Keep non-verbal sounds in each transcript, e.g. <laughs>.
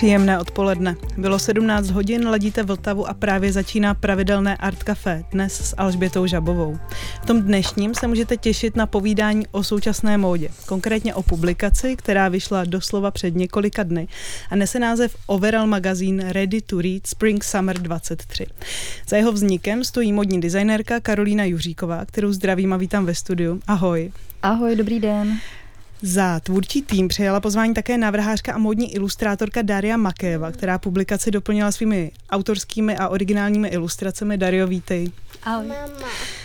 Příjemné odpoledne. Bylo 17 hodin, ladíte Vltavu a právě začíná pravidelné Art Café, dnes s Alžbětou Žabovou. V tom dnešním se můžete těšit na povídání o současné módě, konkrétně o publikaci, která vyšla doslova před několika dny a nese název Overall Magazine Ready to Read Spring Summer 23. Za jeho vznikem stojí modní designérka Karolína Juříková, kterou zdravím a vítám ve studiu. Ahoj. Ahoj, dobrý den. Za tvůrčí tým přijala pozvání také návrhářka a módní ilustrátorka Daria Makéva, která publikaci doplnila svými autorskými a originálními ilustracemi. Dario, vítej. Ahoj. Mama.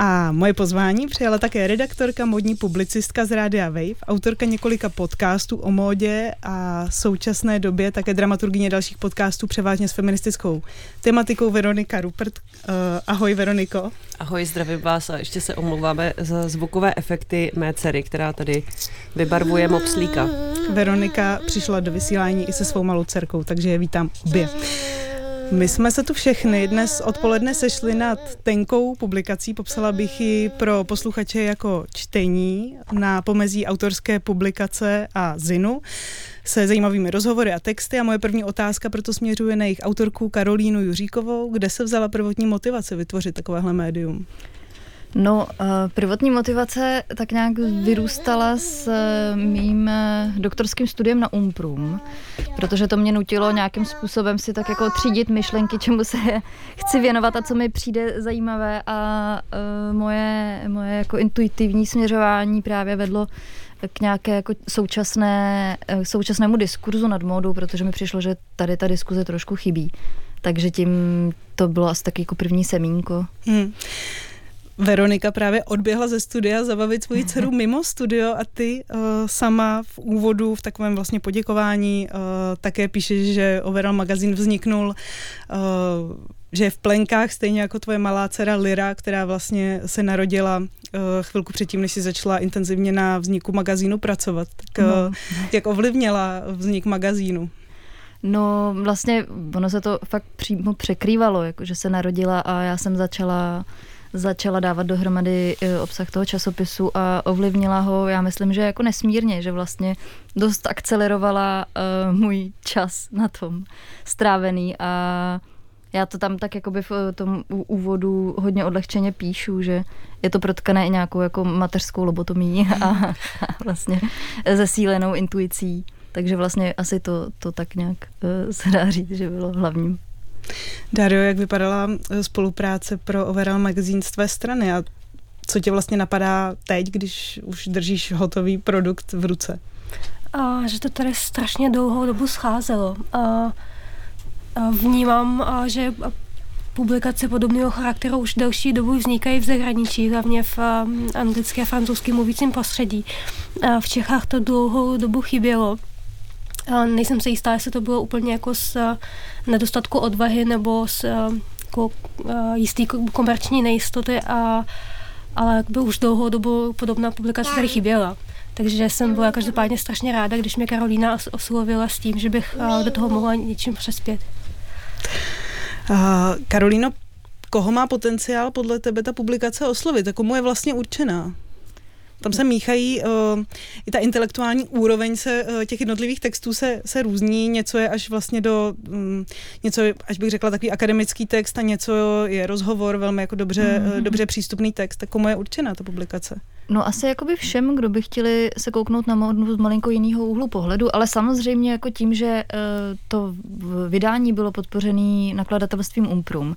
A moje pozvání přijala také redaktorka, modní publicistka z Rádia Wave, autorka několika podcastů o módě a současné době také dramaturgině dalších podcastů převážně s feministickou tematikou Veronika Rupert. Uh, ahoj Veroniko. Ahoj, zdravím vás a ještě se omlouváme za zvukové efekty mé dcery, která tady vybarvuje mopslíka. Veronika přišla do vysílání i se svou malou dcerkou, takže je vítám obě. My jsme se tu všechny dnes odpoledne sešli nad tenkou publikací, popsala bych ji pro posluchače jako čtení na pomezí autorské publikace a zinu se zajímavými rozhovory a texty. A moje první otázka proto směřuje na jejich autorku Karolínu Juříkovou, kde se vzala prvotní motivace vytvořit takovéhle médium. No, uh, prvotní motivace tak nějak vyrůstala s uh, mým uh, doktorským studiem na Umprum, protože to mě nutilo nějakým způsobem si tak jako třídit myšlenky, čemu se chci věnovat a co mi přijde zajímavé a moje, moje jako intuitivní směřování právě vedlo k nějaké jako současné, současnému diskurzu nad módou, protože mi přišlo, že tady ta diskuze trošku chybí. Takže tím to bylo asi taky jako první semínko. Hmm. Veronika právě odběhla ze studia zabavit svoji <laughs> dceru mimo studio a ty uh, sama v úvodu, v takovém vlastně poděkování, uh, také píšeš, že Overall magazín vzniknul uh, že je v plenkách, stejně jako tvoje malá dcera Lyra, která vlastně se narodila uh, chvilku předtím, než si začala intenzivně na vzniku magazínu pracovat. Tak uh, no. jak ovlivnila vznik magazínu? No vlastně ono se to fakt přímo překrývalo, jako že se narodila a já jsem začala začala dávat dohromady e, obsah toho časopisu a ovlivnila ho, já myslím, že jako nesmírně, že vlastně dost akcelerovala uh, můj čas na tom strávený a já to tam tak jakoby v tom úvodu hodně odlehčeně píšu, že je to protkané i nějakou jako mateřskou lobotomí a, <laughs> a vlastně zesílenou intuicí. Takže vlastně asi to, to tak nějak se dá říct, že bylo hlavním. Dario, jak vypadala eh, spolupráce pro Overall Magazine z tvé strany a co tě vlastně napadá teď, když už držíš hotový produkt v ruce? A, že to tady strašně dlouhou dobu scházelo. A, a vnímám, a, že publikace podobného charakteru už delší dobu vznikají v zahraničí, hlavně v anglické a francouzském mluvícím prostředí. A v Čechách to dlouhou dobu chybělo. A nejsem si jistá, jestli to bylo úplně jako z nedostatku odvahy nebo z jako, jistý komerční nejistoty, a, ale by už dlouhou dobu podobná publikace tady chyběla. Takže jsem byla každopádně strašně ráda, když mě Karolína oslovila s tím, že bych do toho mohla něčím přespět. Uh, Karolíno, koho má potenciál podle tebe ta publikace oslovit? A komu je vlastně určená? Tam se míchají, uh, i ta intelektuální úroveň se uh, těch jednotlivých textů se, se různí, něco je až vlastně do, um, něco, až bych řekla, takový akademický text a něco je rozhovor, velmi jako dobře, mm-hmm. uh, dobře přístupný text. Tak komu je určená ta publikace? No asi jakoby všem, kdo by chtěli se kouknout na modnu z malinko jiného úhlu pohledu, ale samozřejmě jako tím, že uh, to vydání bylo podpořené nakladatelstvím Umprum,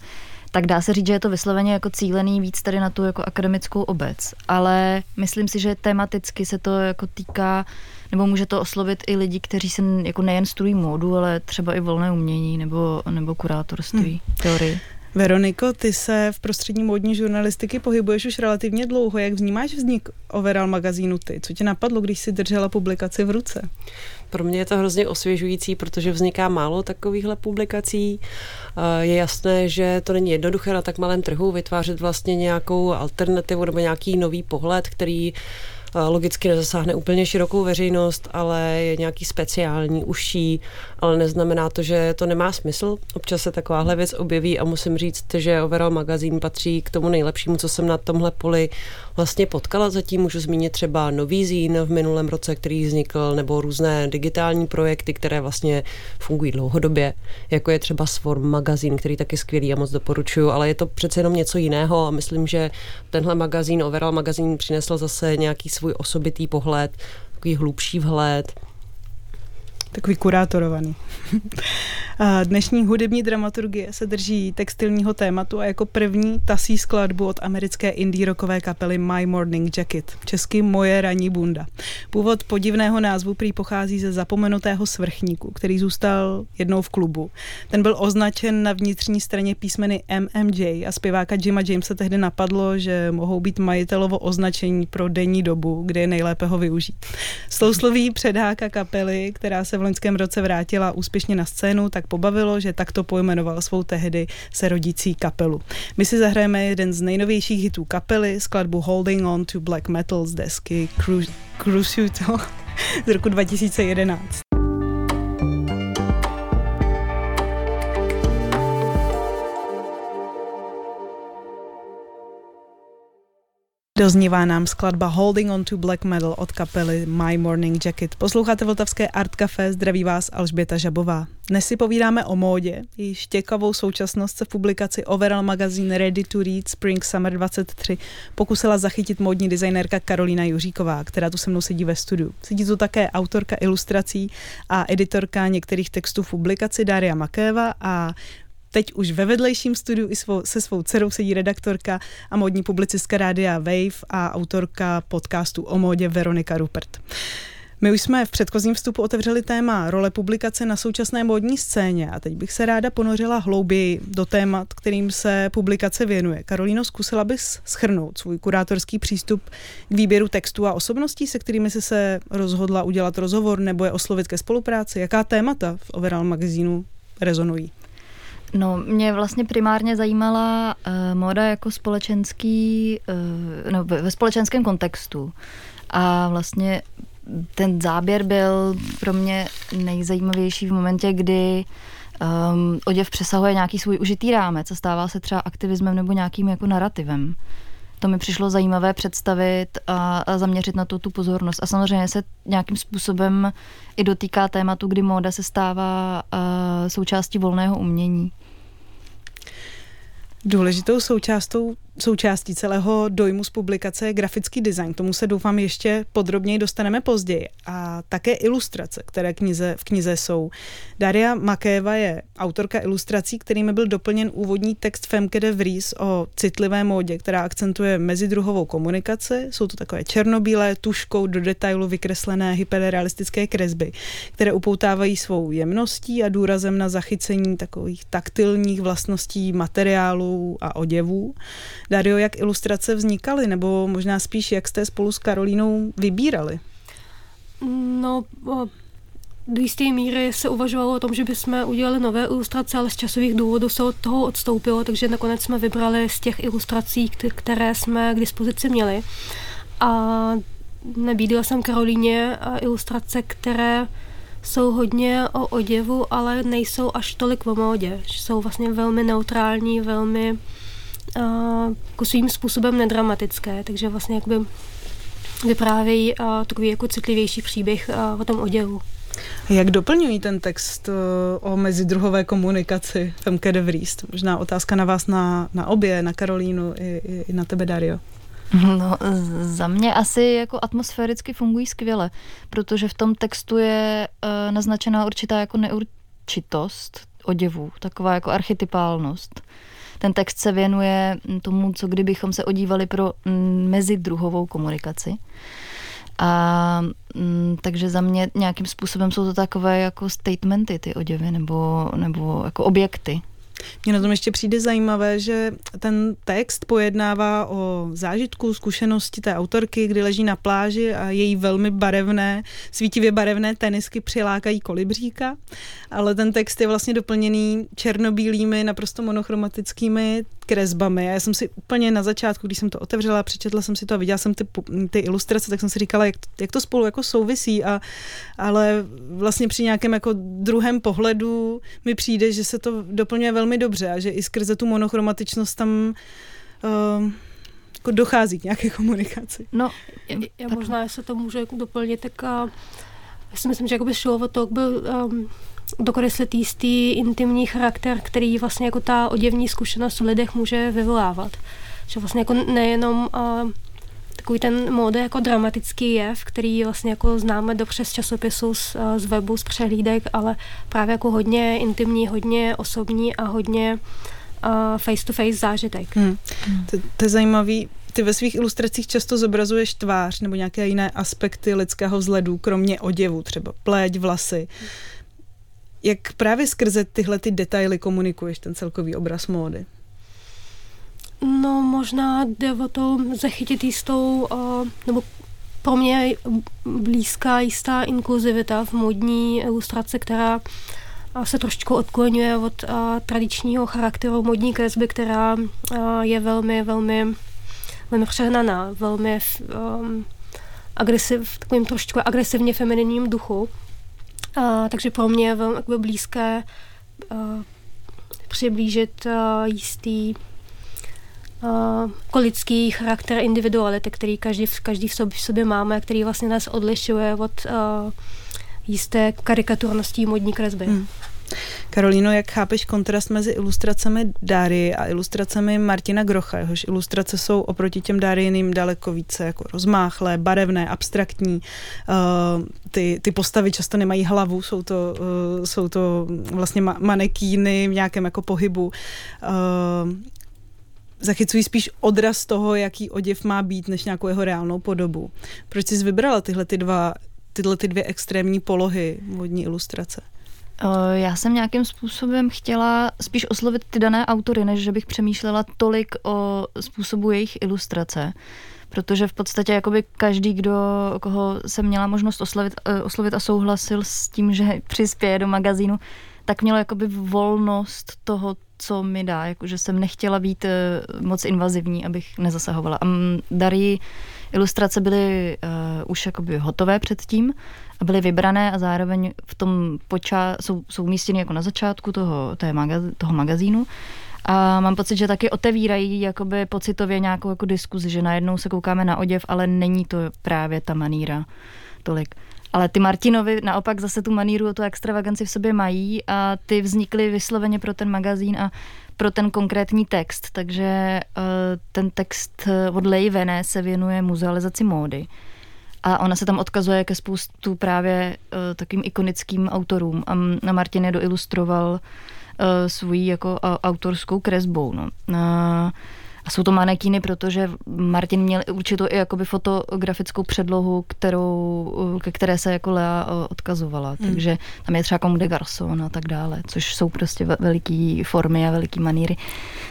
tak dá se říct, že je to vysloveně jako cílený víc tady na tu jako akademickou obec. Ale myslím si, že tematicky se to jako týká, nebo může to oslovit i lidi, kteří se jako nejen studují módu, ale třeba i volné umění nebo, nebo kurátorství, hmm. teorii. Veroniko, ty se v prostředí módní žurnalistiky pohybuješ už relativně dlouho. Jak vnímáš vznik Overall magazínu ty? Co tě napadlo, když jsi držela publikaci v ruce? Pro mě je to hrozně osvěžující, protože vzniká málo takovýchhle publikací. Eh, je jasné, že to není jednoduché na tak malém trhu vytvářet vlastně nějakou alternativu nebo nějaký nový pohled, který logicky nezasáhne úplně širokou veřejnost, ale je nějaký speciální, užší, ale neznamená to, že to nemá smysl. Občas se takováhle věc objeví a musím říct, že Overall magazín patří k tomu nejlepšímu, co jsem na tomhle poli vlastně potkala. Zatím můžu zmínit třeba nový zín v minulém roce, který vznikl, nebo různé digitální projekty, které vlastně fungují dlouhodobě, jako je třeba Swarm magazín, který taky skvělý a moc doporučuju, ale je to přece jenom něco jiného a myslím, že tenhle magazín, Overall magazín, přinesl zase nějaký svůj osobitý pohled, takový hlubší vhled, Takový kurátorovaný. <laughs> Dnešní hudební dramaturgie se drží textilního tématu a jako první tasí skladbu od americké indie rockové kapely My Morning Jacket, česky Moje ranní bunda. Původ podivného názvu prý pochází ze zapomenutého svrchníku, který zůstal jednou v klubu. Ten byl označen na vnitřní straně písmeny MMJ a zpěváka Jima Jamesa tehdy napadlo, že mohou být majitelovo označení pro denní dobu, kde je nejlépe ho využít. Slousloví předháka kapely, která se v loňském roce vrátila úspěšně na scénu, tak pobavilo, že takto pojmenoval svou tehdy se rodící kapelu. My si zahrajeme jeden z nejnovějších hitů kapely, skladbu Holding On to Black Metal z desky Cruise z roku 2011. Doznívá nám skladba Holding on to Black Metal od kapely My Morning Jacket. Posloucháte Vltavské Art Café, zdraví vás Alžběta Žabová. Dnes si povídáme o módě, její štěkavou současnost se v publikaci Overall Magazine Ready to Read Spring Summer 23 pokusila zachytit módní designérka Karolína Juříková, která tu se mnou sedí ve studiu. Sedí tu také autorka ilustrací a editorka některých textů v publikaci Daria Makéva a Teď už ve vedlejším studiu i svou, se svou dcerou sedí redaktorka a modní publicistka rádia Wave a autorka podcastu o módě Veronika Rupert. My už jsme v předchozím vstupu otevřeli téma role publikace na současné módní scéně a teď bych se ráda ponořila hlouběji do témat, kterým se publikace věnuje. Karolíno, zkusila bys schrnout svůj kurátorský přístup k výběru textů a osobností, se kterými jsi se rozhodla udělat rozhovor nebo je oslovit ke spolupráci? Jaká témata v Overall magazínu rezonují? No, mě vlastně primárně zajímala uh, móda jako společenský, uh, no, ve, ve společenském kontextu. A vlastně ten záběr byl pro mě nejzajímavější v momentě, kdy um, oděv přesahuje nějaký svůj užitý rámec a stává se třeba aktivismem nebo nějakým jako narrativem. To mi přišlo zajímavé představit a, a zaměřit na to tu pozornost. A samozřejmě se nějakým způsobem i dotýká tématu, kdy móda se stává uh, součástí volného umění. Důležitou součástou součástí celého dojmu z publikace je grafický design. Tomu se doufám ještě podrobněji dostaneme později. A také ilustrace, které knize, v knize jsou. Daria Makéva je autorka ilustrací, kterými byl doplněn úvodní text Femke de Vries o citlivé módě, která akcentuje mezidruhovou komunikaci. Jsou to takové černobílé, tuškou do detailu vykreslené hyperrealistické kresby, které upoutávají svou jemností a důrazem na zachycení takových taktilních vlastností materiálů a oděvů. Dario, jak ilustrace vznikaly, nebo možná spíš, jak jste spolu s Karolínou vybírali? No, do jisté míry se uvažovalo o tom, že bychom udělali nové ilustrace, ale z časových důvodů se od toho odstoupilo, takže nakonec jsme vybrali z těch ilustrací, které jsme k dispozici měli. A nabídla jsem Karolíně ilustrace, které jsou hodně o oděvu, ale nejsou až tolik o módě. Jsou vlastně velmi neutrální, velmi jako svým způsobem nedramatické, takže vlastně jakby vyprávějí takový jako citlivější příběh o tom oděvu. Jak doplňují ten text o mezidruhové komunikaci Femke de Vries? Možná otázka na vás na, na obě, na Karolínu i, i, i na tebe, Dario. No, za mě asi jako atmosféricky fungují skvěle, protože v tom textu je uh, naznačená určitá jako neurčitost oděvů, taková jako archetypálnost. Ten text se věnuje tomu, co kdybychom se odívali pro mezidruhovou komunikaci. A m, takže za mě nějakým způsobem jsou to takové jako statementy, ty oděvy, nebo, nebo jako objekty. Mně na tom ještě přijde zajímavé, že ten text pojednává o zážitku, zkušenosti té autorky, kdy leží na pláži a její velmi barevné, svítivě barevné tenisky přilákají kolibříka, ale ten text je vlastně doplněný černobílými, naprosto monochromatickými kresbami. A já jsem si úplně na začátku, když jsem to otevřela, přečetla jsem si to a viděla jsem ty, ty ilustrace, tak jsem si říkala, jak to, jak to spolu jako souvisí, a, ale vlastně při nějakém jako druhém pohledu mi přijde, že se to doplňuje velmi dobře a že i skrze tu monochromatičnost tam uh, jako dochází k nějaké komunikaci. No, já, já možná, se to můžu jako doplnit, tak uh, já si myslím, že jakoby šlo o to, byl um, dokreslit jistý intimní charakter, který vlastně jako ta oděvní zkušenost v lidech může vyvolávat. Že vlastně jako nejenom uh, takový ten mód jako dramatický jev, který vlastně jako známe dobře z časopisu, z, z webu, z přehlídek, ale právě jako hodně intimní, hodně osobní a hodně face-to-face zážitek. Hmm. To, to je zajímavý. Ty ve svých ilustracích často zobrazuješ tvář nebo nějaké jiné aspekty lidského vzhledu, kromě oděvu, třeba pleť, vlasy. Jak právě skrze tyhle ty detaily komunikuješ ten celkový obraz módy? No možná jde o to zachytit jistou, uh, nebo pro mě blízká jistá inkluzivita v modní ilustraci, která se trošičku odklonuje od uh, tradičního charakteru modní kresby, která uh, je velmi, velmi, velmi přehnaná, velmi um, agresiv, takovým trošičku agresivně femininním duchu. Uh, takže pro mě je velmi blízké uh, přiblížit uh, jistý uh, lidský charakter individuality, který každý, každý v, sobě, v sobě máme, který vlastně nás odlišuje od uh, jisté karikaturnosti modní kresby. Hmm. Karolíno, jak chápeš kontrast mezi ilustracemi Dáry a ilustracemi Martina Grocha? Jehož ilustrace jsou oproti těm Dárijiným daleko více jako rozmáchlé, barevné, abstraktní. Uh, ty, ty postavy často nemají hlavu, jsou to, uh, jsou to vlastně manekíny v nějakém jako pohybu. Uh, zachycují spíš odraz toho, jaký oděv má být, než nějakou jeho reálnou podobu. Proč jsi vybrala tyhle ty dva, tyhle ty dvě extrémní polohy vodní ilustrace? Já jsem nějakým způsobem chtěla spíš oslovit ty dané autory, než že bych přemýšlela tolik o způsobu jejich ilustrace. Protože v podstatě jakoby každý, kdo, koho jsem měla možnost oslovit, e, oslovit a souhlasil s tím, že <laughs> přispěje do magazínu, tak mělo jakoby volnost toho, co mi dá, jakože jsem nechtěla být eh, moc invazivní, abych nezasahovala. A Dary ilustrace byly uh, už jakoby hotové předtím a byly vybrané a zároveň v tom počá, jsou, jsou umístěny jako na začátku toho, toho, magaz, toho magazínu. A mám pocit, že taky otevírají jakoby pocitově nějakou jako diskuzi, že najednou se koukáme na oděv, ale není to právě ta maníra tolik. Ale ty Martinovi naopak zase tu maníru, tu extravaganci v sobě mají a ty vznikly vysloveně pro ten magazín a pro ten konkrétní text. Takže uh, ten text od Leivene se věnuje muzealizaci módy. A ona se tam odkazuje ke spoustu právě uh, takým ikonickým autorům. A, a Martin je doilustroval uh, svoji jako uh, autorskou kresbou. No. Uh, a jsou to manekíny, protože Martin měl určitou i jakoby fotografickou předlohu, kterou, ke které se jako Lea odkazovala. Hmm. Takže tam je třeba Comme de Garçon a tak dále, což jsou prostě veliký formy a veliký maníry.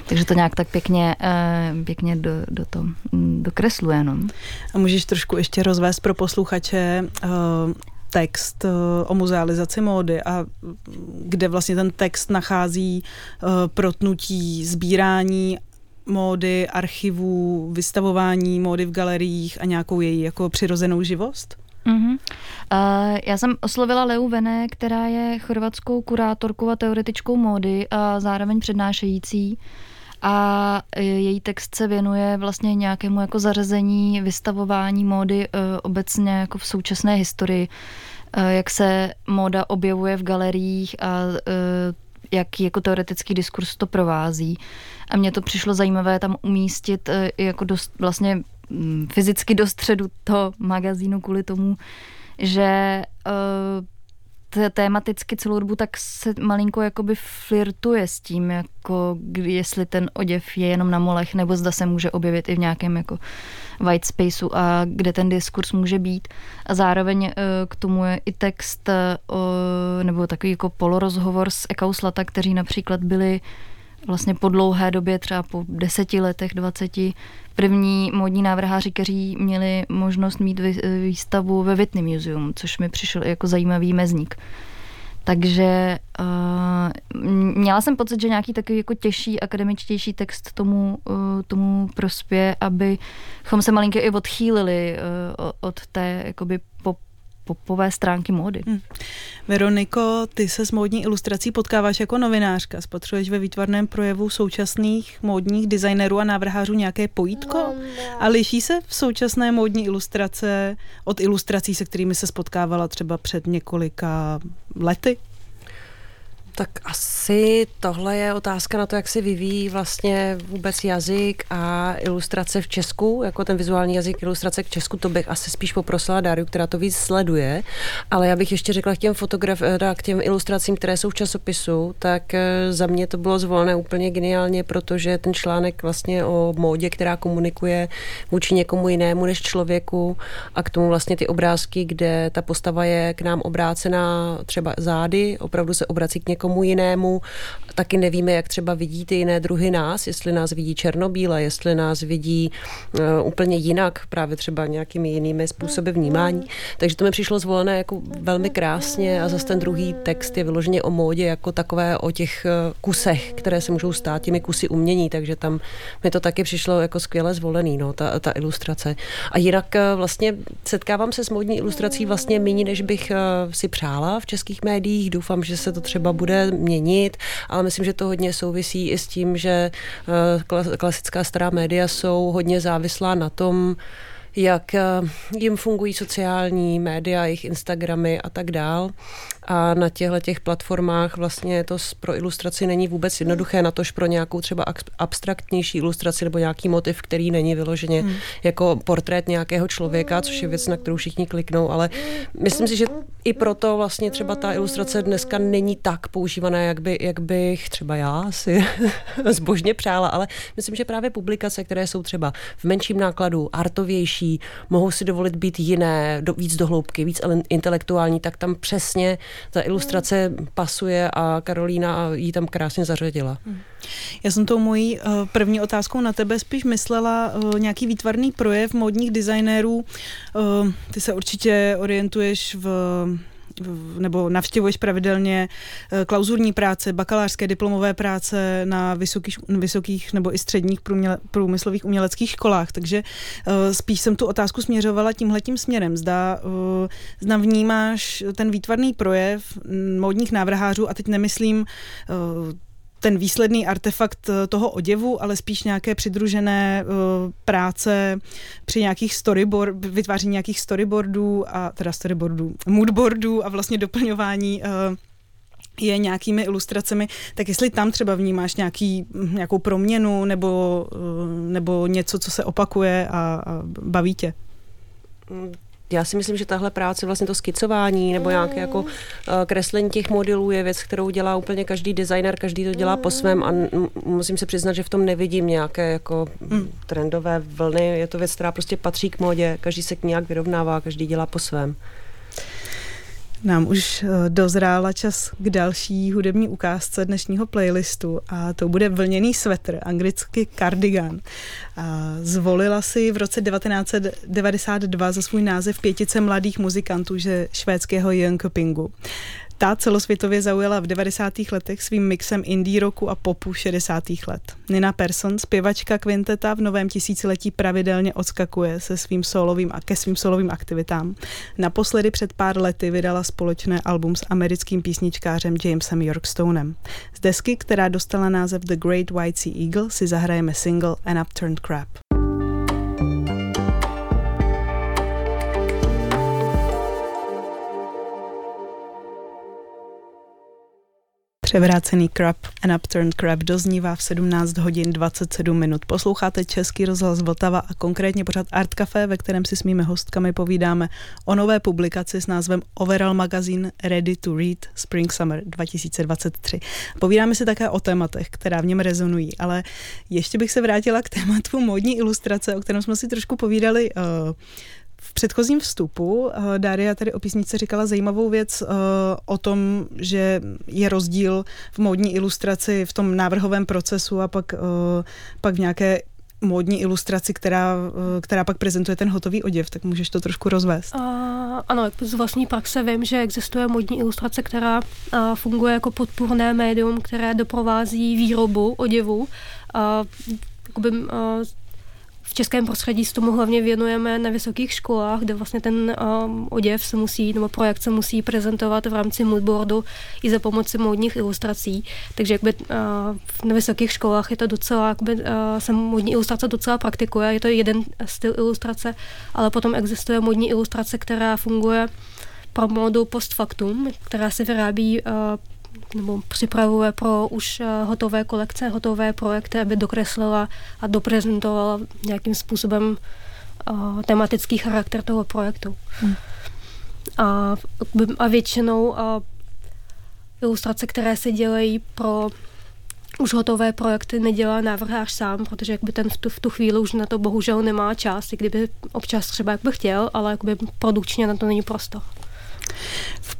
Takže to nějak tak pěkně, eh, pěkně do, do to dokresluje. No. A můžeš trošku ještě rozvést pro posluchače uh, text o muzealizaci módy a kde vlastně ten text nachází protnutí, sbírání módy, archivů, vystavování módy v galeriích a nějakou její jako přirozenou živost? Mm-hmm. Uh, já jsem oslovila Leu Vene, která je chorvatskou kurátorkou a teoretičkou módy a zároveň přednášející. A e, její text se věnuje vlastně nějakému jako zařazení, vystavování módy uh, obecně jako v současné historii, uh, jak se móda objevuje v galeriích a jak jako teoretický diskurs to provází. A mně to přišlo zajímavé tam umístit eh, jako dost, vlastně mm, fyzicky do středu toho magazínu kvůli tomu, že uh, tématicky celou dobu tak se malinko jakoby flirtuje s tím, jako jestli ten oděv je jenom na molech, nebo zda se může objevit i v nějakém jako white spaceu a kde ten diskurs může být. A zároveň uh, k tomu je i text uh, nebo takový jako polorozhovor s Ekauslata, kteří například byli vlastně po dlouhé době, třeba po deseti letech, dvaceti, první módní návrháři, kteří měli možnost mít výstavu ve Whitney Museum, což mi přišel jako zajímavý mezník. Takže uh, měla jsem pocit, že nějaký takový jako těžší, akademičtější text tomu, uh, tomu prospě, abychom se malinko i odchýlili uh, od té jakoby pop popové stránky módy. Hmm. Veroniko, ty se s módní ilustrací potkáváš jako novinářka. Spotřebuješ ve výtvarném projevu současných módních designerů a návrhářů nějaké pojítko? A liší se v současné módní ilustrace od ilustrací, se kterými se spotkávala třeba před několika lety? Tak asi tohle je otázka na to, jak se vyvíjí vlastně vůbec jazyk a ilustrace v Česku, jako ten vizuální jazyk ilustrace k Česku, to bych asi spíš poprosila Dáriu, která to víc sleduje, ale já bych ještě řekla k těm fotograf, eh, k těm ilustracím, které jsou v časopisu, tak eh, za mě to bylo zvolené úplně geniálně, protože ten článek vlastně o módě, která komunikuje vůči někomu jinému než člověku a k tomu vlastně ty obrázky, kde ta postava je k nám obrácená třeba zády, opravdu se obrací k někomu někomu jinému. Taky nevíme, jak třeba vidí ty jiné druhy nás, jestli nás vidí černobíle, jestli nás vidí uh, úplně jinak, právě třeba nějakými jinými způsoby vnímání. Takže to mi přišlo zvolené jako velmi krásně a zase ten druhý text je vyloženě o módě jako takové o těch uh, kusech, které se můžou stát těmi kusy umění, takže tam mi to taky přišlo jako skvěle zvolený, no, ta, ta ilustrace. A jinak uh, vlastně setkávám se s módní ilustrací vlastně méně, než bych si přála v českých médiích. Doufám, že se to třeba bude bude měnit, ale myslím, že to hodně souvisí i s tím, že eh, klasická stará média jsou hodně závislá na tom, jak eh, jim fungují sociální média, jejich Instagramy a tak dál. A na těchto těch platformách vlastně to pro ilustraci není vůbec jednoduché, na tož pro nějakou třeba abstraktnější ilustraci nebo nějaký motiv, který není vyloženě hmm. jako portrét nějakého člověka, což je věc, na kterou všichni kliknou, ale myslím si, že i proto vlastně třeba ta ilustrace dneska není tak používaná, jak, by, jak bych třeba já si <laughs> zbožně přála, ale myslím, že právě publikace, které jsou třeba v menším nákladu, artovější, mohou si dovolit být jiné, do, víc dohloubky, víc intelektuální, tak tam přesně ta ilustrace pasuje a Karolína ji tam krásně zařadila. Hmm. Já jsem tou mojí uh, první otázkou na tebe spíš myslela uh, nějaký výtvarný projev modních designérů. Uh, ty se určitě orientuješ v nebo navštěvuješ pravidelně klauzurní práce, bakalářské diplomové práce na vysokých, vysokých nebo i středních průměle, průmyslových uměleckých školách, takže spíš jsem tu otázku směřovala tímhletím směrem. Zda, zda vnímáš ten výtvarný projev módních návrhářů a teď nemyslím ten výsledný artefakt eh, toho oděvu, ale spíš nějaké přidružené uh, práce při nějakých storyboard, vytváření nějakých storyboardů a teda storyboardů, moodboardů a vlastně doplňování uh, je nějakými ilustracemi, tak jestli tam třeba vnímáš nějaký, nějakou proměnu nebo, nebo něco, co se opakuje a, a baví tě? Mm, já si myslím, že tahle práce, vlastně to skicování nebo nějaké jako eh, kreslení těch modelů je věc, kterou dělá úplně každý designer, každý to dělá po svém a musím se přiznat, že v tom nevidím nějaké jako hmm. trendové vlny. Je to věc, která prostě patří k modě, každý se k nějak vyrovnává, každý dělá po svém. Nám už eh, dozrála čas k další hudební ukázce dnešního playlistu a to bude vlněný svetr, anglicky cardigan. Zvolila si v roce 1992 za svůj název pětice mladých muzikantů že švédského Jönköpingu. Ta celosvětově zaujala v 90. letech svým mixem indie roku a popu 60. let. Nina Persson, zpěvačka kvinteta v novém tisíciletí pravidelně odskakuje se svým solovým a ke svým solovým aktivitám. Naposledy před pár lety vydala společné album s americkým písničkářem Jamesem Yorkstonem. Z desky, která dostala název The Great White Sea Eagle, si zahrajeme single An Upturned Crab. Převrácený crab, an upturned crab doznívá v 17 hodin 27 minut. Posloucháte Český rozhlas Vltava a konkrétně pořád Art Café, ve kterém si s mými hostkami povídáme o nové publikaci s názvem Overall Magazine Ready to Read Spring Summer 2023. Povídáme si také o tématech, která v něm rezonují, ale ještě bych se vrátila k tématu módní ilustrace, o kterém jsme si trošku povídali uh, v předchozím vstupu Daria tady o písnice říkala zajímavou věc o tom, že je rozdíl v módní ilustraci v tom návrhovém procesu a pak, pak v nějaké módní ilustraci, která, která pak prezentuje ten hotový oděv, tak můžeš to trošku rozvést. Uh, ano, z vlastní praxe vím, že existuje módní ilustrace, která uh, funguje jako podpůrné médium, které doprovází výrobu oděvu. Uh, jakoby, uh, v českém prostředí se tomu hlavně věnujeme na vysokých školách, kde vlastně ten um, oděv se musí, nebo projekt se musí prezentovat v rámci moodboardu i za pomoci módních ilustrací. Takže jakby, uh, na vysokých školách je to docela, jakby, uh, se módní ilustrace docela praktikuje, je to jeden styl ilustrace, ale potom existuje módní ilustrace, která funguje pro módu post factum, která se vyrábí uh, nebo připravuje pro už eh, hotové kolekce, hotové projekty, aby dokreslila a doprezentovala nějakým způsobem uh, tematický charakter toho projektu. Hmm. A, a většinou a ilustrace, které se dělají pro už hotové projekty nedělá návrhář sám, protože jakby ten v tu, v tu chvíli už na to bohužel nemá čas, i kdyby občas třeba jak by chtěl, ale jakby produkčně na to není prostor.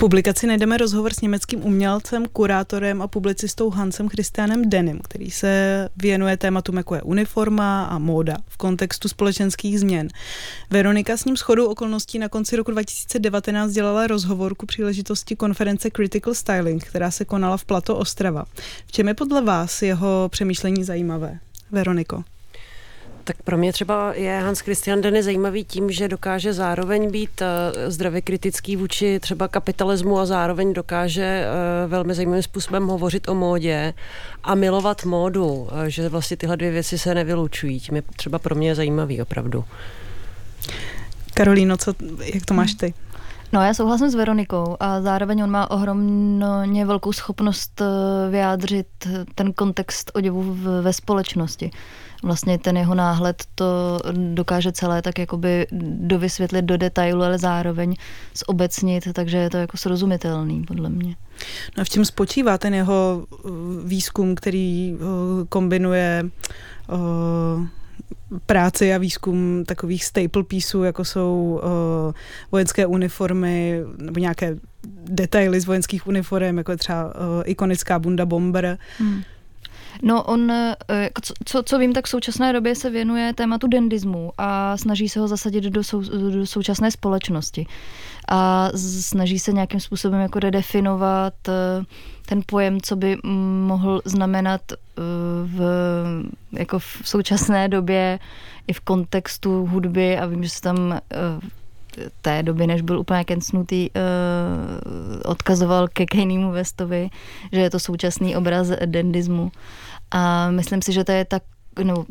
Publikaci najdeme rozhovor s německým umělcem, kurátorem a publicistou Hansem Christianem Denim, který se věnuje tématům jako je uniforma a móda v kontextu společenských změn. Veronika s ním shodou okolností na konci roku 2019 dělala rozhovor ku příležitosti konference Critical Styling, která se konala v Plato Ostrava. V čem je podle vás jeho přemýšlení zajímavé? Veroniko. Tak pro mě třeba je Hans Christian Denny zajímavý tím, že dokáže zároveň být eh, zdravě kritický vůči třeba kapitalismu a zároveň dokáže eh, velmi zajímavým způsobem hovořit o módě a milovat módu, eh, že vlastně tyhle dvě věci se nevylučují. Tím je třeba pro mě zajímavý opravdu. Karolíno, co, jak to máš ty? No já souhlasím s Veronikou a zároveň on má ohromně velkou schopnost vyjádřit ten kontext oděvu ve společnosti vlastně ten jeho náhled to dokáže celé tak jakoby dovysvětlit do detailu, ale zároveň zobecnit, takže je to jako srozumitelný podle mě. No a v čem spočívá ten jeho uh, výzkum, který uh, kombinuje uh, práci a výzkum takových staple pieceů, jako jsou uh, vojenské uniformy nebo nějaké detaily z vojenských uniform, jako je třeba uh, ikonická bunda bomber. Hmm. No on, eh, jako co, co vím, tak v současné době se věnuje tématu dendismu a snaží se ho zasadit do, sou, do současné společnosti. A snaží se nějakým způsobem jako redefinovat eh, ten pojem, co by mohl znamenat eh, v, jako v současné době i v kontextu hudby a vím, že se tam té doby, než byl úplně kencnutý, odkazoval ke Kejnýmu Westovi, že je to současný obraz dendismu. A myslím si, že to je tak, no,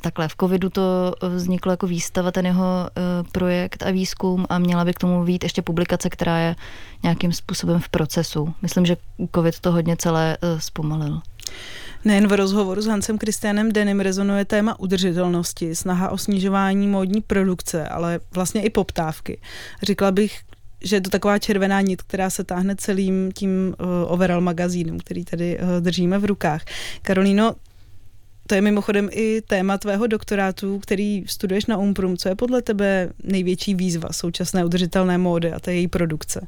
takhle, v covidu to vzniklo jako výstava, ten jeho uh, projekt a výzkum a měla by k tomu být ještě publikace, která je nějakým způsobem v procesu. Myslím, že covid to hodně celé uh, zpomalil. Nejen v rozhovoru s Hansem Kristianem Denim rezonuje téma udržitelnosti, snaha o snižování módní produkce, ale vlastně i poptávky. Říkala bych, že je to taková červená nit, která se táhne celým tím uh, overall magazínem, který tady uh, držíme v rukách. Karolíno, to je mimochodem i téma tvého doktorátu, který studuješ na Umprum. Co je podle tebe největší výzva současné udržitelné módy a té její produkce?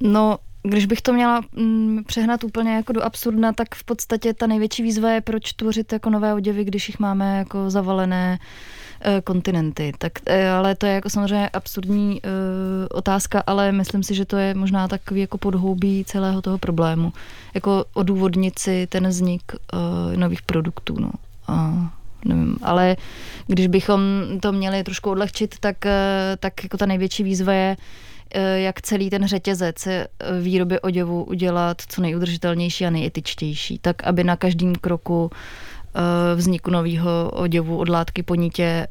No, když bych to měla mm, přehnat úplně jako do absurdna, tak v podstatě ta největší výzva je, proč tvořit jako nové oděvy, když jich máme jako zavalené Eh, kontinenty. Tak, eh, ale to je jako samozřejmě absurdní uh, otázka, ale myslím si, že to je možná takový jako podhoubí celého toho problému. Jako odůvodnit si ten vznik uh, nových produktů. No. A, nevím, ale když bychom to měli trošku odlehčit, tak, uh, tak jako ta největší výzva je, jak celý ten řetězec výroby oděvu udělat co nejudržitelnější a nejetičtější, tak aby na každém kroku Eh, vzniku nového oděvu od látky po nitě eh,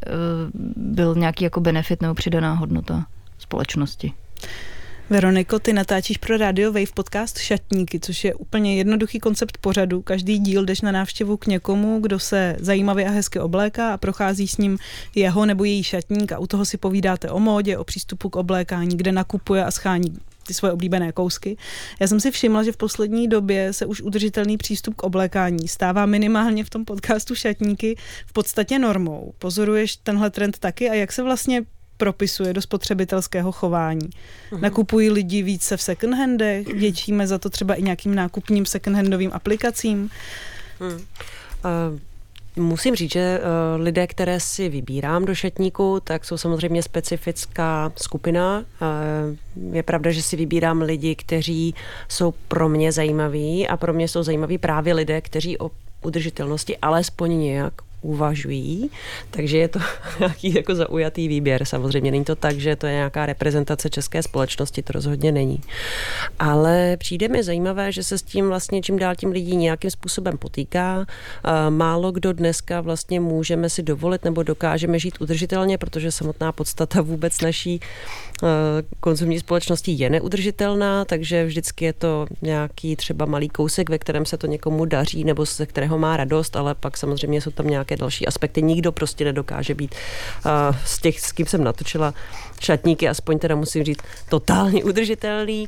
byl nějaký jako benefit nebo přidaná hodnota společnosti. Veroniko, ty natáčíš pro Radio Wave podcast Šatníky, což je úplně jednoduchý koncept pořadu. Každý díl jdeš na návštěvu k někomu, kdo se zajímavě a hezky obléká a prochází s ním jeho nebo její šatník a u toho si povídáte o módě, o přístupu k oblékání, kde nakupuje a schání ty svoje oblíbené kousky. Já jsem si všimla, že v poslední době se už udržitelný přístup k oblékání stává minimálně v tom podcastu Šatníky v podstatě normou. Pozoruješ tenhle trend taky a jak se vlastně propisuje do spotřebitelského chování. Uh-huh. Nakupují lidi více v second handech, většíme za to třeba i nějakým nákupním second handovým aplikacím. Hmm. Uh, Musím říct, že uh, lidé, které si vybírám do šatníku, tak jsou samozřejmě specifická skupina. Uh, je pravda, že si vybírám lidi, kteří jsou pro mě zajímaví a pro mě jsou zajímaví právě lidé, kteří o udržitelnosti alespoň nějak uvažují, takže je to <laughs> nějaký jako zaujatý výběr. Samozřejmě není to tak, že to je nějaká reprezentace české společnosti, to rozhodně není. Ale přijde mi zajímavé, že se s tím vlastně čím dál tím lidí nějakým způsobem potýká. Málo kdo dneska vlastně můžeme si dovolit nebo dokážeme žít udržitelně, protože samotná podstata vůbec naší konzumní společnosti je neudržitelná, takže vždycky je to nějaký třeba malý kousek, ve kterém se to někomu daří nebo ze kterého má radost, ale pak samozřejmě jsou tam nějaké nějaké další aspekty. Nikdo prostě nedokáže být uh, z těch, s kým jsem natočila šatníky, aspoň teda musím říct, totálně udržitelný.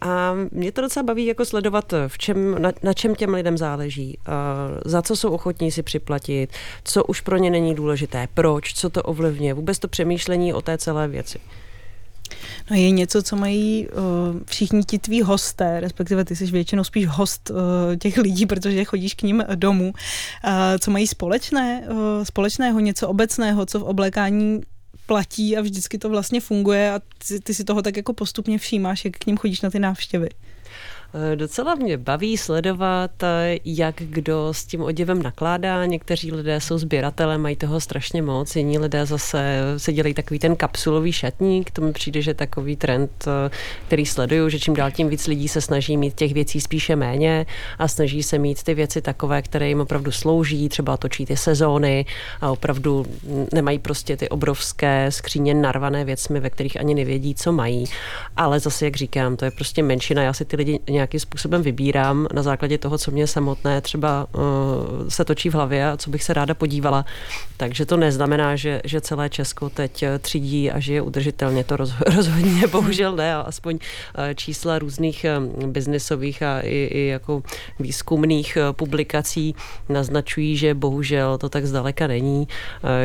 A mě to docela baví jako sledovat, v čem, na, na čem těm lidem záleží, uh, za co jsou ochotní si připlatit, co už pro ně není důležité, proč, co to ovlivňuje, vůbec to přemýšlení o té celé věci. No je něco, co mají uh, všichni ti tví hosté, respektive ty jsi většinou spíš host uh, těch lidí, protože chodíš k ním domů, uh, co mají společné, uh, společného, něco obecného, co v oblékání platí a vždycky to vlastně funguje a ty, ty si toho tak jako postupně všímáš, jak k ním chodíš na ty návštěvy. Eh, docela mě baví sledovat, eh, jak kdo s tím oděvem nakládá. Někteří lidé jsou sběratele, mají toho strašně moc, jiní lidé zase se dělají takový ten kapsulový šatník. To mi přijde, že takový trend, eh, který sleduju, že čím dál tím víc lidí se snaží mít těch věcí spíše méně a snaží se mít ty věci takové, které jim opravdu slouží, třeba točí ty sezóny a opravdu nemají prostě ty obrovské skříně narvané věcmi, ve kterých ani nevědí, co mají. Ale zase, jak říkám, to je prostě menšina. Já si ty lidi nějakým způsobem vybírám na základě toho, co mě samotné třeba uh, se točí v hlavě a co bych se ráda podívala. Takže to neznamená, že, že celé Česko teď eh, třídí a žije udržitelně. To roz, <laughs> rozhodně bohužel ne, aspoň uh, čísla různých biznisových a i, i jako výzkumných publikací naznačují, že bohužel to tak zdaleka není,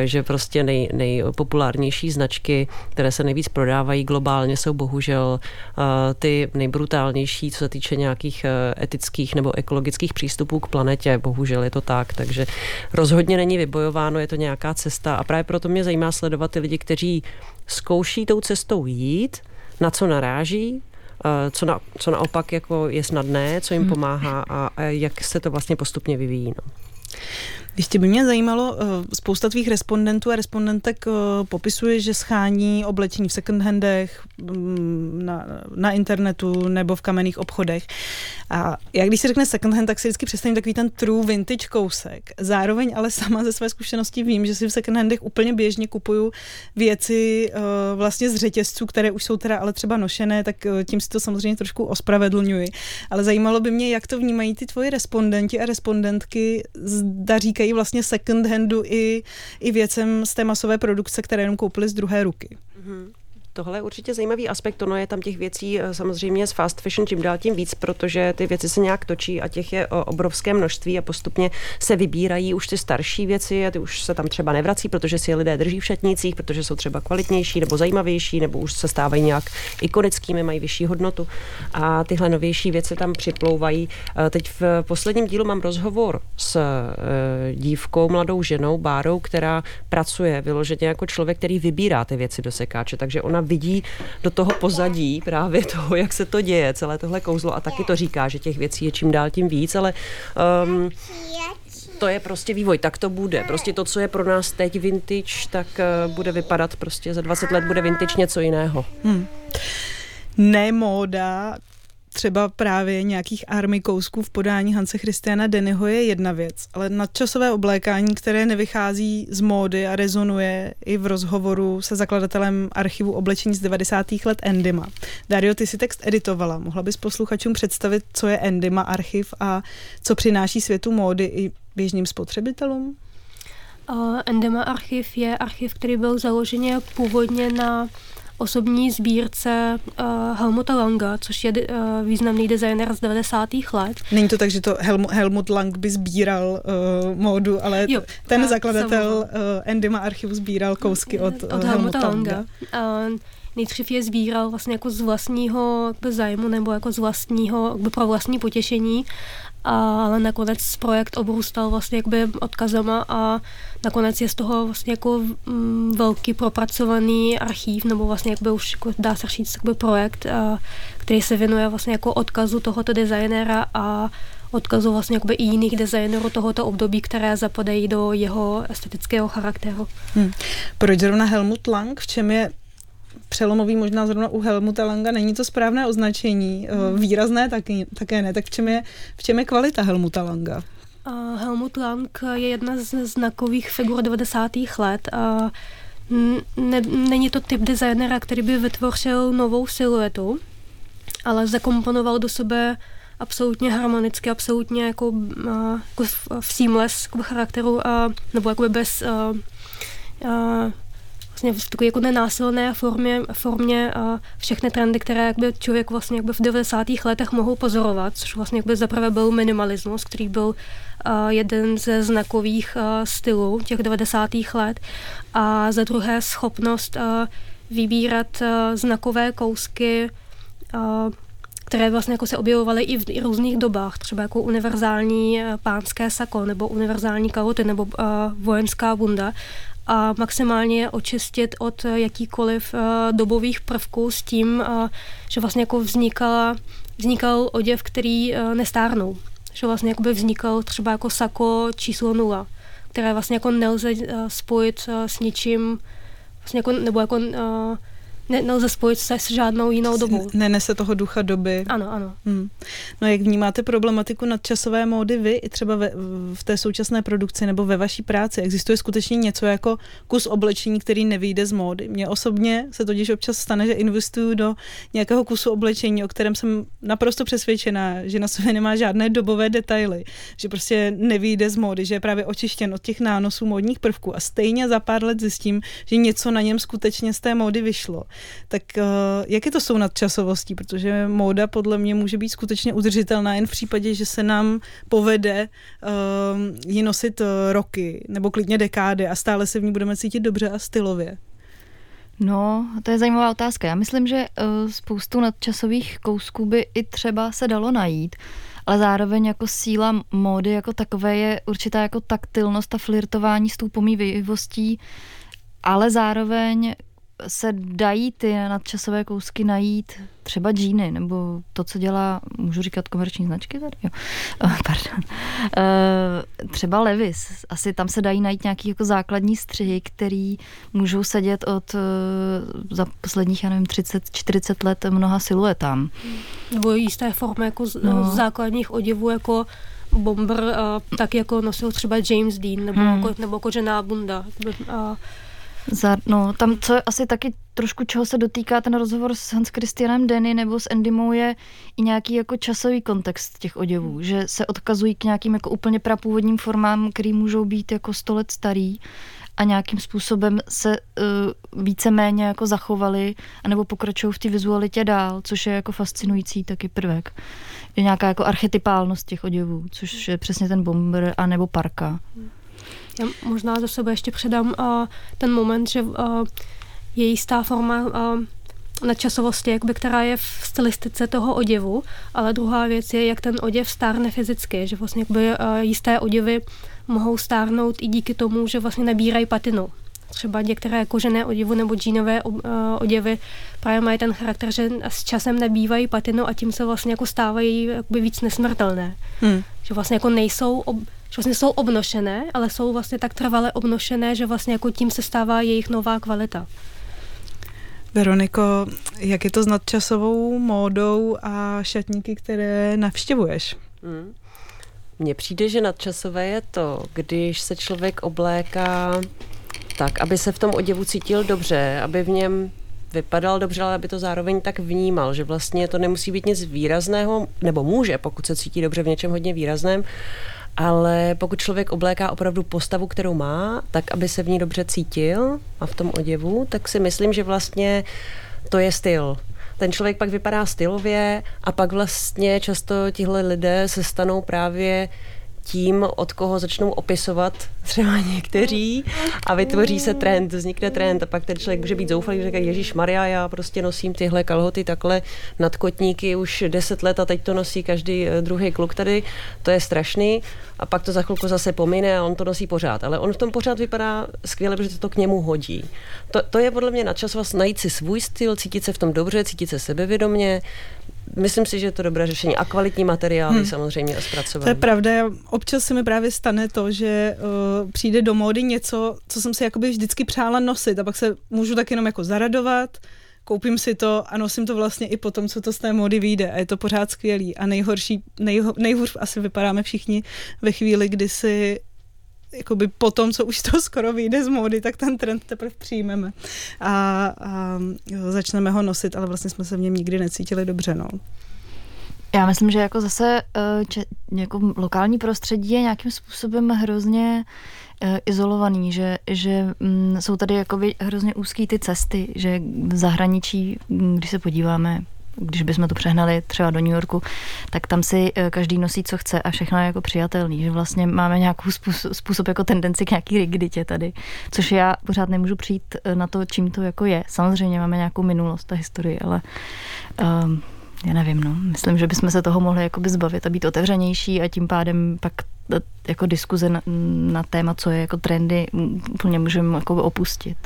že prostě nej, nejpopulárnější značky, které se nejvíc prodávají globálně, jsou bohužel ty nejbrutálnější, co se týče týče nějakých eh, etických nebo ekologických přístupů k planetě. Bohužel je to tak, takže rozhodně není vybojováno, je to nějaká cesta a právě proto mě zajímá sledovat ty lidi, kteří zkouší tou cestou jít, na co naráží, eh, co, na, co naopak jako je snadné, co jim hmm. pomáhá a, a jak se to vlastně postupně vyvíjí. No. Ještě by mě zajímalo, eh, spousta tvých respondentů a respondentek eh, popisuje, že schání oblečení v second handech, mm, na, na internetu nebo v kamenných obchodech. A jak když se řekne second hand, tak si vždycky představím takový ten true vintage kousek. Zároveň ale <laughs> sama ze své zkušenosti vím, že si v second handech úplně běžně kupuju věci uh, vlastně z řetězců, které už jsou teda ale třeba nošené, tak tím si to samozřejmě trošku ospravedlňuji. Ale zajímalo by mě, jak to vnímají ty tvoji respondenti a respondentky, zda říkají vlastně second handu i, i věcem z té masové produkce, které jenom koupili z druhé ruky. Mm-hmm. Tohle je určitě zajímavý aspekt, ono je tam těch věcí eh, samozřejmě z fast fashion čím dál tím víc, protože ty věci se nějak točí a těch je eh, obrovské množství a postupně se vybírají už ty starší věci a ty už se tam třeba nevrací, protože si je lidé drží v šatnících, protože jsou třeba kvalitnější nebo zajímavější, nebo už se stávají nějak ikonickými, mají vyšší hodnotu. A tyhle novější věci tam připlouvají. Eh, teď v posledním dílu mám rozhovor s dívkou, mladou ženou, Bárou, která pracuje vyloženě jako člověk, který vybírá ty věci do sekáče, takže ona vidí do toho pozadí právě toho, jak se to děje, celé tohle kouzlo a taky to říká, že těch věcí je čím dál tím víc, ale um, to je prostě vývoj, tak to bude. Prostě to, co je pro nás teď vintage, tak uh, bude vypadat prostě za 20 let bude vintage něco jiného. Hmm. Ne móda, třeba právě nějakých army kousků v podání Hanse Christiana Dennyho je jedna věc, ale nadčasové oblékání, které nevychází z módy a rezonuje i v rozhovoru se zakladatelem archivu oblečení z 90. let Endima. Dario, ty si text editovala. Mohla bys posluchačům představit, co je Endima archiv a co přináší světu módy i běžným spotřebitelům? Uh, Endema archiv je archiv, který byl založeně původně na osobní sbírce uh, Helmuta Langa, což je uh, významný designer z 90. let. Není to tak, že to Helmut, Helmut Lang by sbíral uh, módu, ale jo, ten zakladatel uh, Endima archivu sbíral kousky od, od Helmuta, Helmuta Langa. Langa. Uh, nejdřív je sbíral vlastně jako z vlastního zájmu nebo jako z vlastního, jakby pro vlastní potěšení ale nakonec projekt obrůstal vlastně jakby odkazama a nakonec je z toho vlastně jako mm, velký propracovaný archív, nebo vlastně jakby už jako dá se říct jakby projekt, a, který se věnuje vlastně jako odkazu tohoto designéra a odkazu vlastně jakoby i jiných designerů tohoto období, které zapadají do jeho estetického charakteru. Hmm. Proč zrovna Helmut Lang? V čem je přelomový možná zrovna u Helmuta Langa není to správné označení, hmm. výrazné taky, také ne, tak v čem je, v čem je kvalita Helmuta Langa? Uh, Helmut Lang je jedna z znakových figur 90. let a ne, není to typ designera, který by vytvořil novou siluetu, ale zakomponoval do sebe absolutně harmonicky, absolutně jako, uh, jako v, v seamless jako charakteru, uh, nebo jako bez uh, uh, vlastně v takové jako nenásilné formě, formě a všechny trendy, které jakby člověk vlastně jakby v 90. letech mohl pozorovat, což vlastně jakby zaprvé byl minimalismus, který byl uh, jeden ze znakových uh, stylů těch 90. let a za druhé schopnost uh, vybírat uh, znakové kousky uh, které vlastně jako se objevovaly i v různých dobách, třeba jako univerzální pánské sako nebo univerzální kaloty nebo uh, vojenská bunda a maximálně očistit od jakýkoliv uh, dobových prvků s tím, uh, že vlastně jako vznikala, vznikal oděv, který nestárnou. Že vlastně jako by vznikal třeba jako sako číslo nula, které vlastně jako nelze spojit s ničím, vlastně jako, nebo jako nelze spojit se s žádnou jinou dobou. Nenese toho ducha doby. Ano, ano. Hmm. No jak vnímáte problematiku nadčasové módy vy i třeba ve, v té současné produkci nebo ve vaší práci? Existuje skutečně něco jako kus oblečení, který nevyjde z módy? Mně osobně se totiž občas stane, že investuju do nějakého kusu oblečení, o kterém jsem naprosto přesvědčená, že na sobě nemá žádné dobové detaily, že prostě nevyjde z módy, že je právě očištěn od těch nánosů módních prvků a stejně za pár let zjistím, že něco na něm skutečně z té módy vyšlo tak uh, jak je to s tou nadčasovostí? Protože móda podle mě může být skutečně udržitelná jen v případě, že se nám povede uh, ji nosit uh, roky nebo klidně dekády a stále se v ní budeme cítit dobře a stylově. No, to je zajímavá otázka. Já myslím, že spoustu nadčasových kousků by i třeba se dalo najít, ale zároveň jako síla módy jako takové je určitá jako taktilnost a flirtování s tou pomývivostí, ale zároveň se dají ty nadčasové kousky najít třeba džíny, nebo to, co dělá, můžu říkat komerční značky tady? Jo. Uh, <laughs> pardon. Uh, třeba Levis. Asi tam se dají najít nějaký jako základní střihy, který můžou sedět od uh, za posledních, já nevím, 30-40 let mnoha siluetám. Nebo jisté formy jako z, no. základních oděvů, jako bomber, tak jako nosil třeba James Dean, nebo, hmm. jako, nebo kožená bunda. Uh, za, no, tam, co je asi taky trošku čeho se dotýká ten rozhovor s Hans Christianem Denny nebo s Endymou je i nějaký jako časový kontext těch oděvů, že se odkazují k nějakým jako úplně prapůvodním formám, které můžou být jako sto let starý a nějakým způsobem se uh, víceméně jako zachovali anebo pokračují v té vizualitě dál, což je jako fascinující taky prvek. Je nějaká jako archetypálnost těch oděvů, což je přesně ten bomber a nebo parka. Hmm. Já možná za sebe ještě předám uh, ten moment, že uh, je jistá forma uh, nadčasovosti, jakby, která je v stylistice toho oděvu, ale druhá věc je, jak ten oděv stárne fyzicky, že vlastně jakby, uh, jisté oděvy mohou stárnout i díky tomu, že vlastně nabírají patinu. Třeba některé kožené oděvy nebo džínové oděvy právě mají ten charakter, že s časem nabývají patinu a tím se vlastně jako stávají jakoby víc nesmrtelné. Hmm. Že vlastně jako nejsou ob, že vlastně jsou obnošené, ale jsou vlastně tak trvale obnošené, že vlastně jako tím se stává jejich nová kvalita. Veroniko, jak je to s nadčasovou módou a šatníky, které navštěvuješ? Hmm. Mně přijde, že nadčasové je to, když se člověk obléká tak, aby se v tom oděvu cítil dobře, aby v něm vypadal dobře, ale aby to zároveň tak vnímal, že vlastně to nemusí být nic výrazného, nebo může, pokud se cítí dobře v něčem hodně výrazném, ale pokud člověk obléká opravdu postavu, kterou má, tak aby se v ní dobře cítil a v tom oděvu, tak si myslím, že vlastně to je styl. Ten člověk pak vypadá stylově a pak vlastně často tihle lidé se stanou právě tím, od koho začnou opisovat třeba někteří a vytvoří se trend, vznikne trend a pak ten člověk může být zoufalý, že říká, Ježíš Maria, já prostě nosím tyhle kalhoty takhle nad kotníky už deset let a teď to nosí každý eh, druhý kluk tady, to je strašný a pak to za chvilku zase pomine a on to nosí pořád. Ale on v tom pořád vypadá skvěle, protože to k němu hodí. To, to je podle mě na čas vlastně najít si svůj styl, cítit se v tom dobře, cítit se sebevědomě, Myslím si, že je to dobré řešení. A kvalitní materiály hmm. samozřejmě a zpracování. To je pravda. Občas se mi právě stane to, že uh, přijde do módy něco, co jsem si jakoby vždycky přála nosit a pak se můžu tak jenom jako zaradovat, koupím si to a nosím to vlastně i po tom, co to z té módy vyjde a je to pořád skvělý a nejhorší, nejho, nejhůř asi vypadáme všichni ve chvíli, kdy si jakoby po tom, co už to <laughs> skoro vyjde z módy, tak ten trend teprve přijmeme a, a jo, začneme ho nosit, ale vlastně jsme se v něm nikdy necítili dobře, no. Já myslím, že jako zase eh, če, jako lokální prostředí je nějakým způsobem hrozně eh, izolovaný, že, že mm, jsou tady jakoby hrozně úzký ty cesty, že v zahraničí, mm, když se podíváme když bychom to přehnali třeba do New Yorku, tak tam si eh, každý nosí, co chce a všechno je jako přijatelný, že vlastně máme nějakou způsob, způsob jako tendenci k nějaký rigiditě tady, což já pořád nemůžu přijít eh, na to, čím to jako je. Samozřejmě máme nějakou minulost a historii, ale um, já nevím, no. Myslím, že bychom se toho mohli jakoby zbavit a být otevřenější a tím pádem pak eh, jako diskuze na, na téma, co je jako trendy, úplně můžeme jako opustit.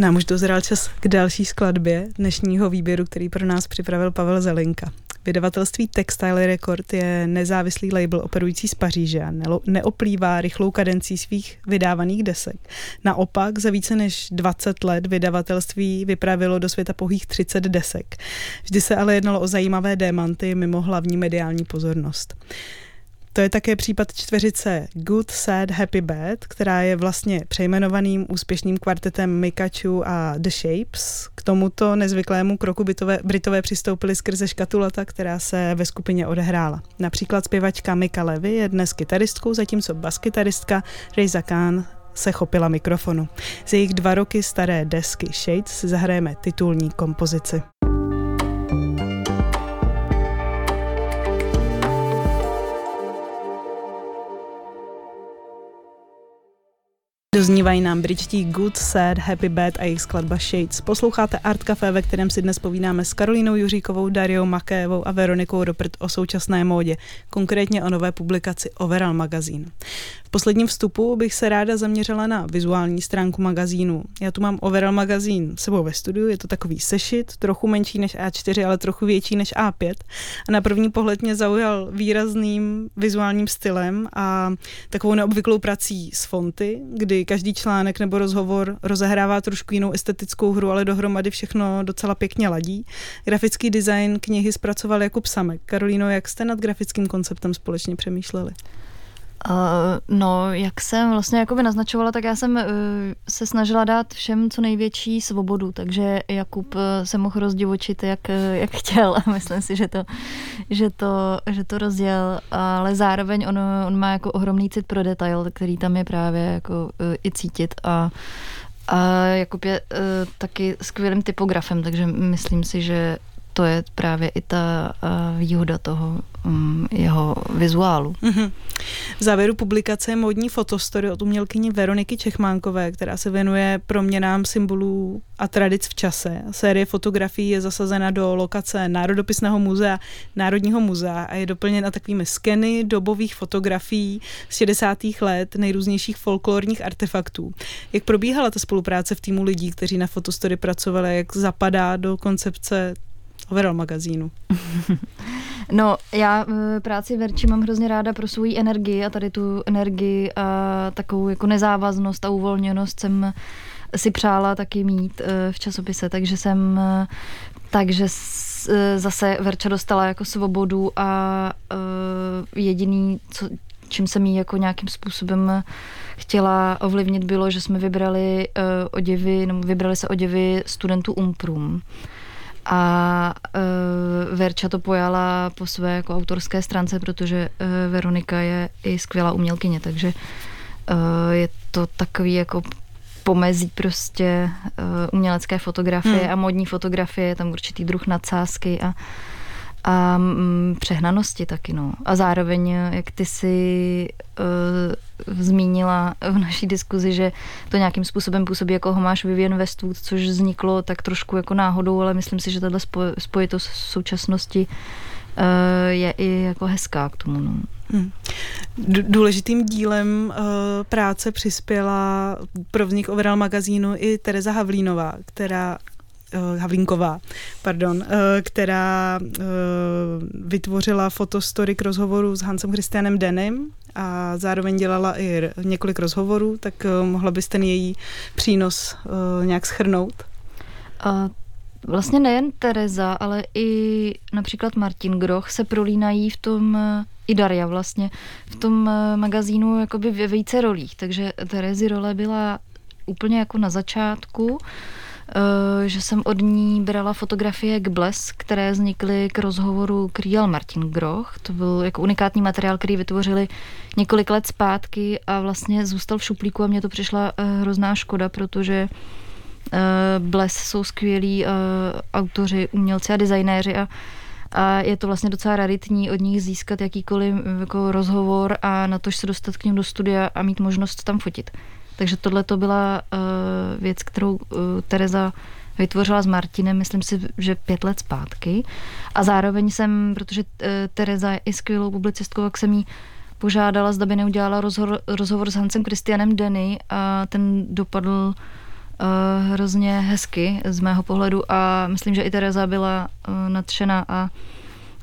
Nám už dozrál čas k další skladbě dnešního výběru, který pro nás připravil Pavel Zelinka. Vydavatelství Textile Record je nezávislý label operující z Paříže a neoplývá rychlou kadencí svých vydávaných desek. Naopak za více než 20 let vydavatelství vypravilo do světa pouhých 30 desek. Vždy se ale jednalo o zajímavé démanty mimo hlavní mediální pozornost. To je také případ čtveřice Good, Sad, Happy, Bad, která je vlastně přejmenovaným úspěšným kvartetem Mikachu a The Shapes. K tomuto nezvyklému kroku bytové, Britové přistoupili skrze škatulata, která se ve skupině odehrála. Například zpěvačka Mika Levy je dnes kytaristkou, zatímco baskytaristka Reza Khan se chopila mikrofonu. Z jejich dva roky staré desky Shades zahrajeme titulní kompozici. Doznívají nám britští Good, Sad, Happy Bad a jejich skladba Shades. Posloucháte Art Café, ve kterém si dnes povídáme s Karolínou Juříkovou, Dariou Makévou a Veronikou Ropert o současné módě, konkrétně o nové publikaci Overall Magazine posledním vstupu bych se ráda zaměřila na vizuální stránku magazínu. Já tu mám overall magazín sebou ve studiu, je to takový sešit, trochu menší než A4, ale trochu větší než A5. A na první pohled mě zaujal výrazným vizuálním stylem a takovou neobvyklou prací s fonty, kdy každý článek nebo rozhovor rozehrává trošku jinou estetickou hru, ale dohromady všechno docela pěkně ladí. Grafický design knihy zpracoval Jakub Samek. Karolíno, jak jste nad grafickým konceptem společně přemýšleli? Uh, no, jak jsem vlastně jakoby naznačovala, tak já jsem uh, se snažila dát všem co největší svobodu, takže Jakub uh, se mohl rozdivočit, jak, uh, jak chtěl. A <laughs> myslím si, že to, že to, že to rozděl, ale zároveň on, on má jako ohromný cit pro detail, který tam je právě jako i cítit. A a Jakub je uh, taky skvělým typografem, takže myslím si, že to je právě i ta uh, výhoda toho um, jeho vizuálu. Mm-hmm. V závěru publikace modní fotostory od umělkyni Veroniky Čechmánkové, která se věnuje proměnám symbolů a tradic v čase. Série fotografií je zasazena do lokace Národopisného muzea Národního muzea a je doplněna takovými skeny dobových fotografií z 60. let nejrůznějších folklorních artefaktů. Jak probíhala ta spolupráce v týmu lidí, kteří na fotostory pracovali, jak zapadá do koncepce overall magazínu? <laughs> No, já eh, práci Verči mám hrozně ráda pro svou energii a tady tu energii a takovou jako nezávaznost a uvolněnost jsem si přála taky mít eh, v časopise, takže jsem eh, takže zase Verča dostala jako svobodu a jediný, co, čím jsem jí jako nějakým způsobem chtěla ovlivnit, bylo, že jsme vybrali oděvy, vybrali se oděvy studentů Umprum a uh, Verča to pojala po své jako autorské stránce, protože uh, Veronika je i skvělá umělkyně, takže uh, je to takový jako pomezí prostě uh, umělecké fotografie hmm. a modní fotografie, tam určitý druh nadsázky a, a mm, přehnanosti taky, no. A zároveň, jak ty si uh, zmínila v naší diskuzi, že to nějakým způsobem působí jako homáš Vivian Westwood, což vzniklo tak trošku jako náhodou, ale myslím si, že tato spojitost současnosti uh, je i jako hezká k tomu, no. Hmm. Důležitým dílem uh, práce přispěla pro vznik Overall magazínu i Tereza Havlínová, která uh, Havlínková, pardon, uh, která uh, vytvořila fotostory k rozhovoru s Hansem Christianem Denem a zároveň dělala i několik rozhovorů, tak uh, mohla byste její přínos uh, nějak schrnout? Uh, vlastně nejen Tereza, ale i například Martin Groch se prolínají v tom i Daria vlastně v tom magazínu jakoby ve více rolích, takže Terezy role byla úplně jako na začátku, že jsem od ní brala fotografie k Bles, které vznikly k rozhovoru Kriel Martin Groch. To byl jako unikátní materiál, který vytvořili několik let zpátky a vlastně zůstal v šuplíku a mně to přišla eh, hrozná škoda, protože Bles jsou skvělí autoři, umělci a designéři a a je to vlastně docela raritní od nich získat jakýkoliv jako rozhovor a na to, se dostat k ním do studia a mít možnost tam fotit. Takže tohle to byla uh, věc, kterou uh, Tereza vytvořila s Martinem, myslím si, že pět let zpátky. A zároveň jsem, protože uh, Tereza je i skvělou publicistkou, jak jsem jí požádala, zda by neudělala rozhovor, rozhovor s Hansem Christianem Denny a ten dopadl uh, hrozně hezky z mého pohledu a myslím, že i Tereza byla uh, nadšená a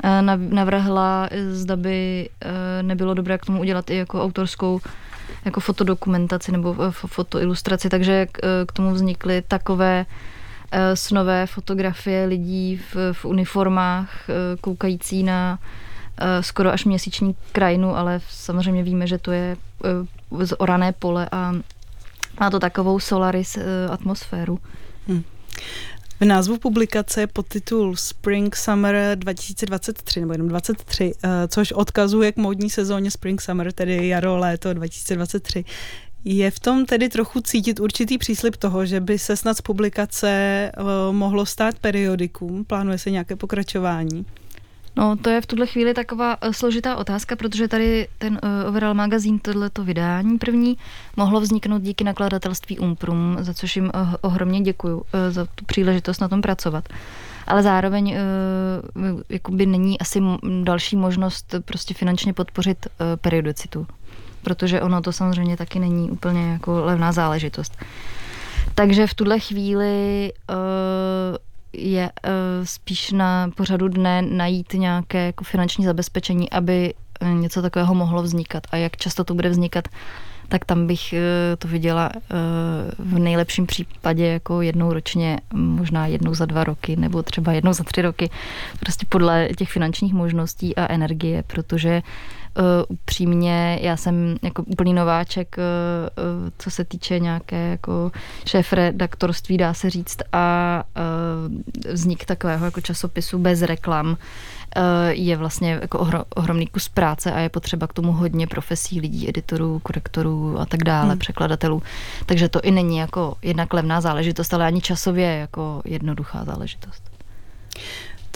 uh, navrhla, zda by uh, nebylo dobré k tomu udělat i jako autorskou jako fotodokumentaci nebo fotoilustraci, takže k, k tomu vznikly takové snové fotografie lidí v, v uniformách koukající na skoro až měsíční krajinu, ale samozřejmě víme, že to je z orané pole a má to takovou Solaris atmosféru. Hmm. V názvu publikace pod titul Spring Summer 2023, nebo jenom 23, uh, eh, což odkazuje k módní sezóně Spring Summer, tedy jaro, léto 2023. Je v tom tedy trochu cítit určitý příslip toho, že by se snad z publikace uh, mohlo stát periodikum? Plánuje se nějaké pokračování? No, to je v tuhle chvíli taková uh, složitá otázka, protože tady ten uh, Overall magazín, tohleto vydání první, mohlo vzniknout díky nakladatelství Umprum, za což jim uh, ohromně děkuju za tu příležitost na tom pracovat. Ale zároveň uh, jakoby není asi další možnost prostě finančně podpořit uh, periodicitu, protože ono to samozřejmě taky není úplně jako levná záležitost. Takže v tuhle chvíli uh, je uh, spíš na pořadu dne najít nějaké jako finanční zabezpečení, aby uh, něco takového mohlo vznikat. A jak často to bude vznikat, tak tam bych uh, to viděla v nejlepším případě jako jednou ročně, možná jednou za dva roky, nebo třeba jednou za tři roky, prostě podle těch finančních možností a energie, protože upřímně, já jsem jako úplný nováček, uh, co se týče nějaké jako šéf redaktorství, dá se říct, a uh, vznik takového jako časopisu bez reklam je vlastně jako ohro, ohromný kus práce a je potřeba k tomu hodně profesí lidí, editorů, korektorů a tak dále, hmm. překladatelů. Takže to i není jako jednak levná záležitost, ale ani časově jako jednoduchá záležitost.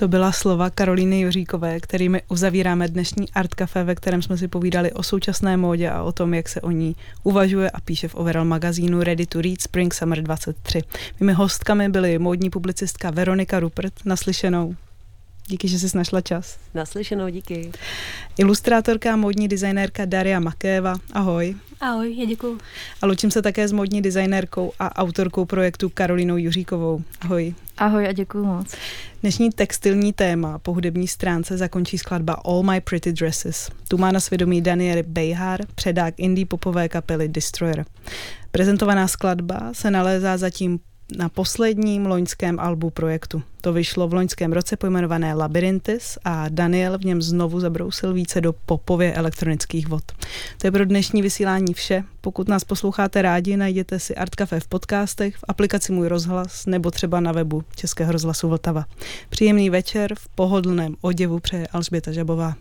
To byla slova Karolíny Juříkové, kterými uzavíráme dnešní Art Café, ve kterém jsme si povídali o současné módě a o tom, jak se o ní uvažuje a píše v Overall magazínu Ready to Read Spring Summer 23. Mými hostkami byly módní publicistka Veronika Rupert, naslyšenou. Díky, že jsi našla čas. Naslyšenou, díky. Ilustrátorka a módní designérka Daria Makéva. Ahoj. Ahoj, já děkuju. A loučím se také s módní designérkou a autorkou projektu Karolinou Juříkovou. Ahoj. Ahoj a děkuji moc. Dnešní textilní téma po hudební stránce zakončí skladba All My Pretty Dresses. Tu má na svědomí Daniel Bejhar, předák indie popové kapely Destroyer. Prezentovaná skladba se nalézá zatím na posledním loňském albu projektu. To vyšlo v loňském roce pojmenované Labyrinthis a Daniel v něm znovu zabrousil více do popově elektronických vod. To je pro dnešní vysílání vše. Pokud nás posloucháte rádi, najděte si Art Café v podcastech, v aplikaci Můj rozhlas nebo třeba na webu Českého rozhlasu Vltava. Příjemný večer v pohodlném oděvu přeje Alžběta Žabová.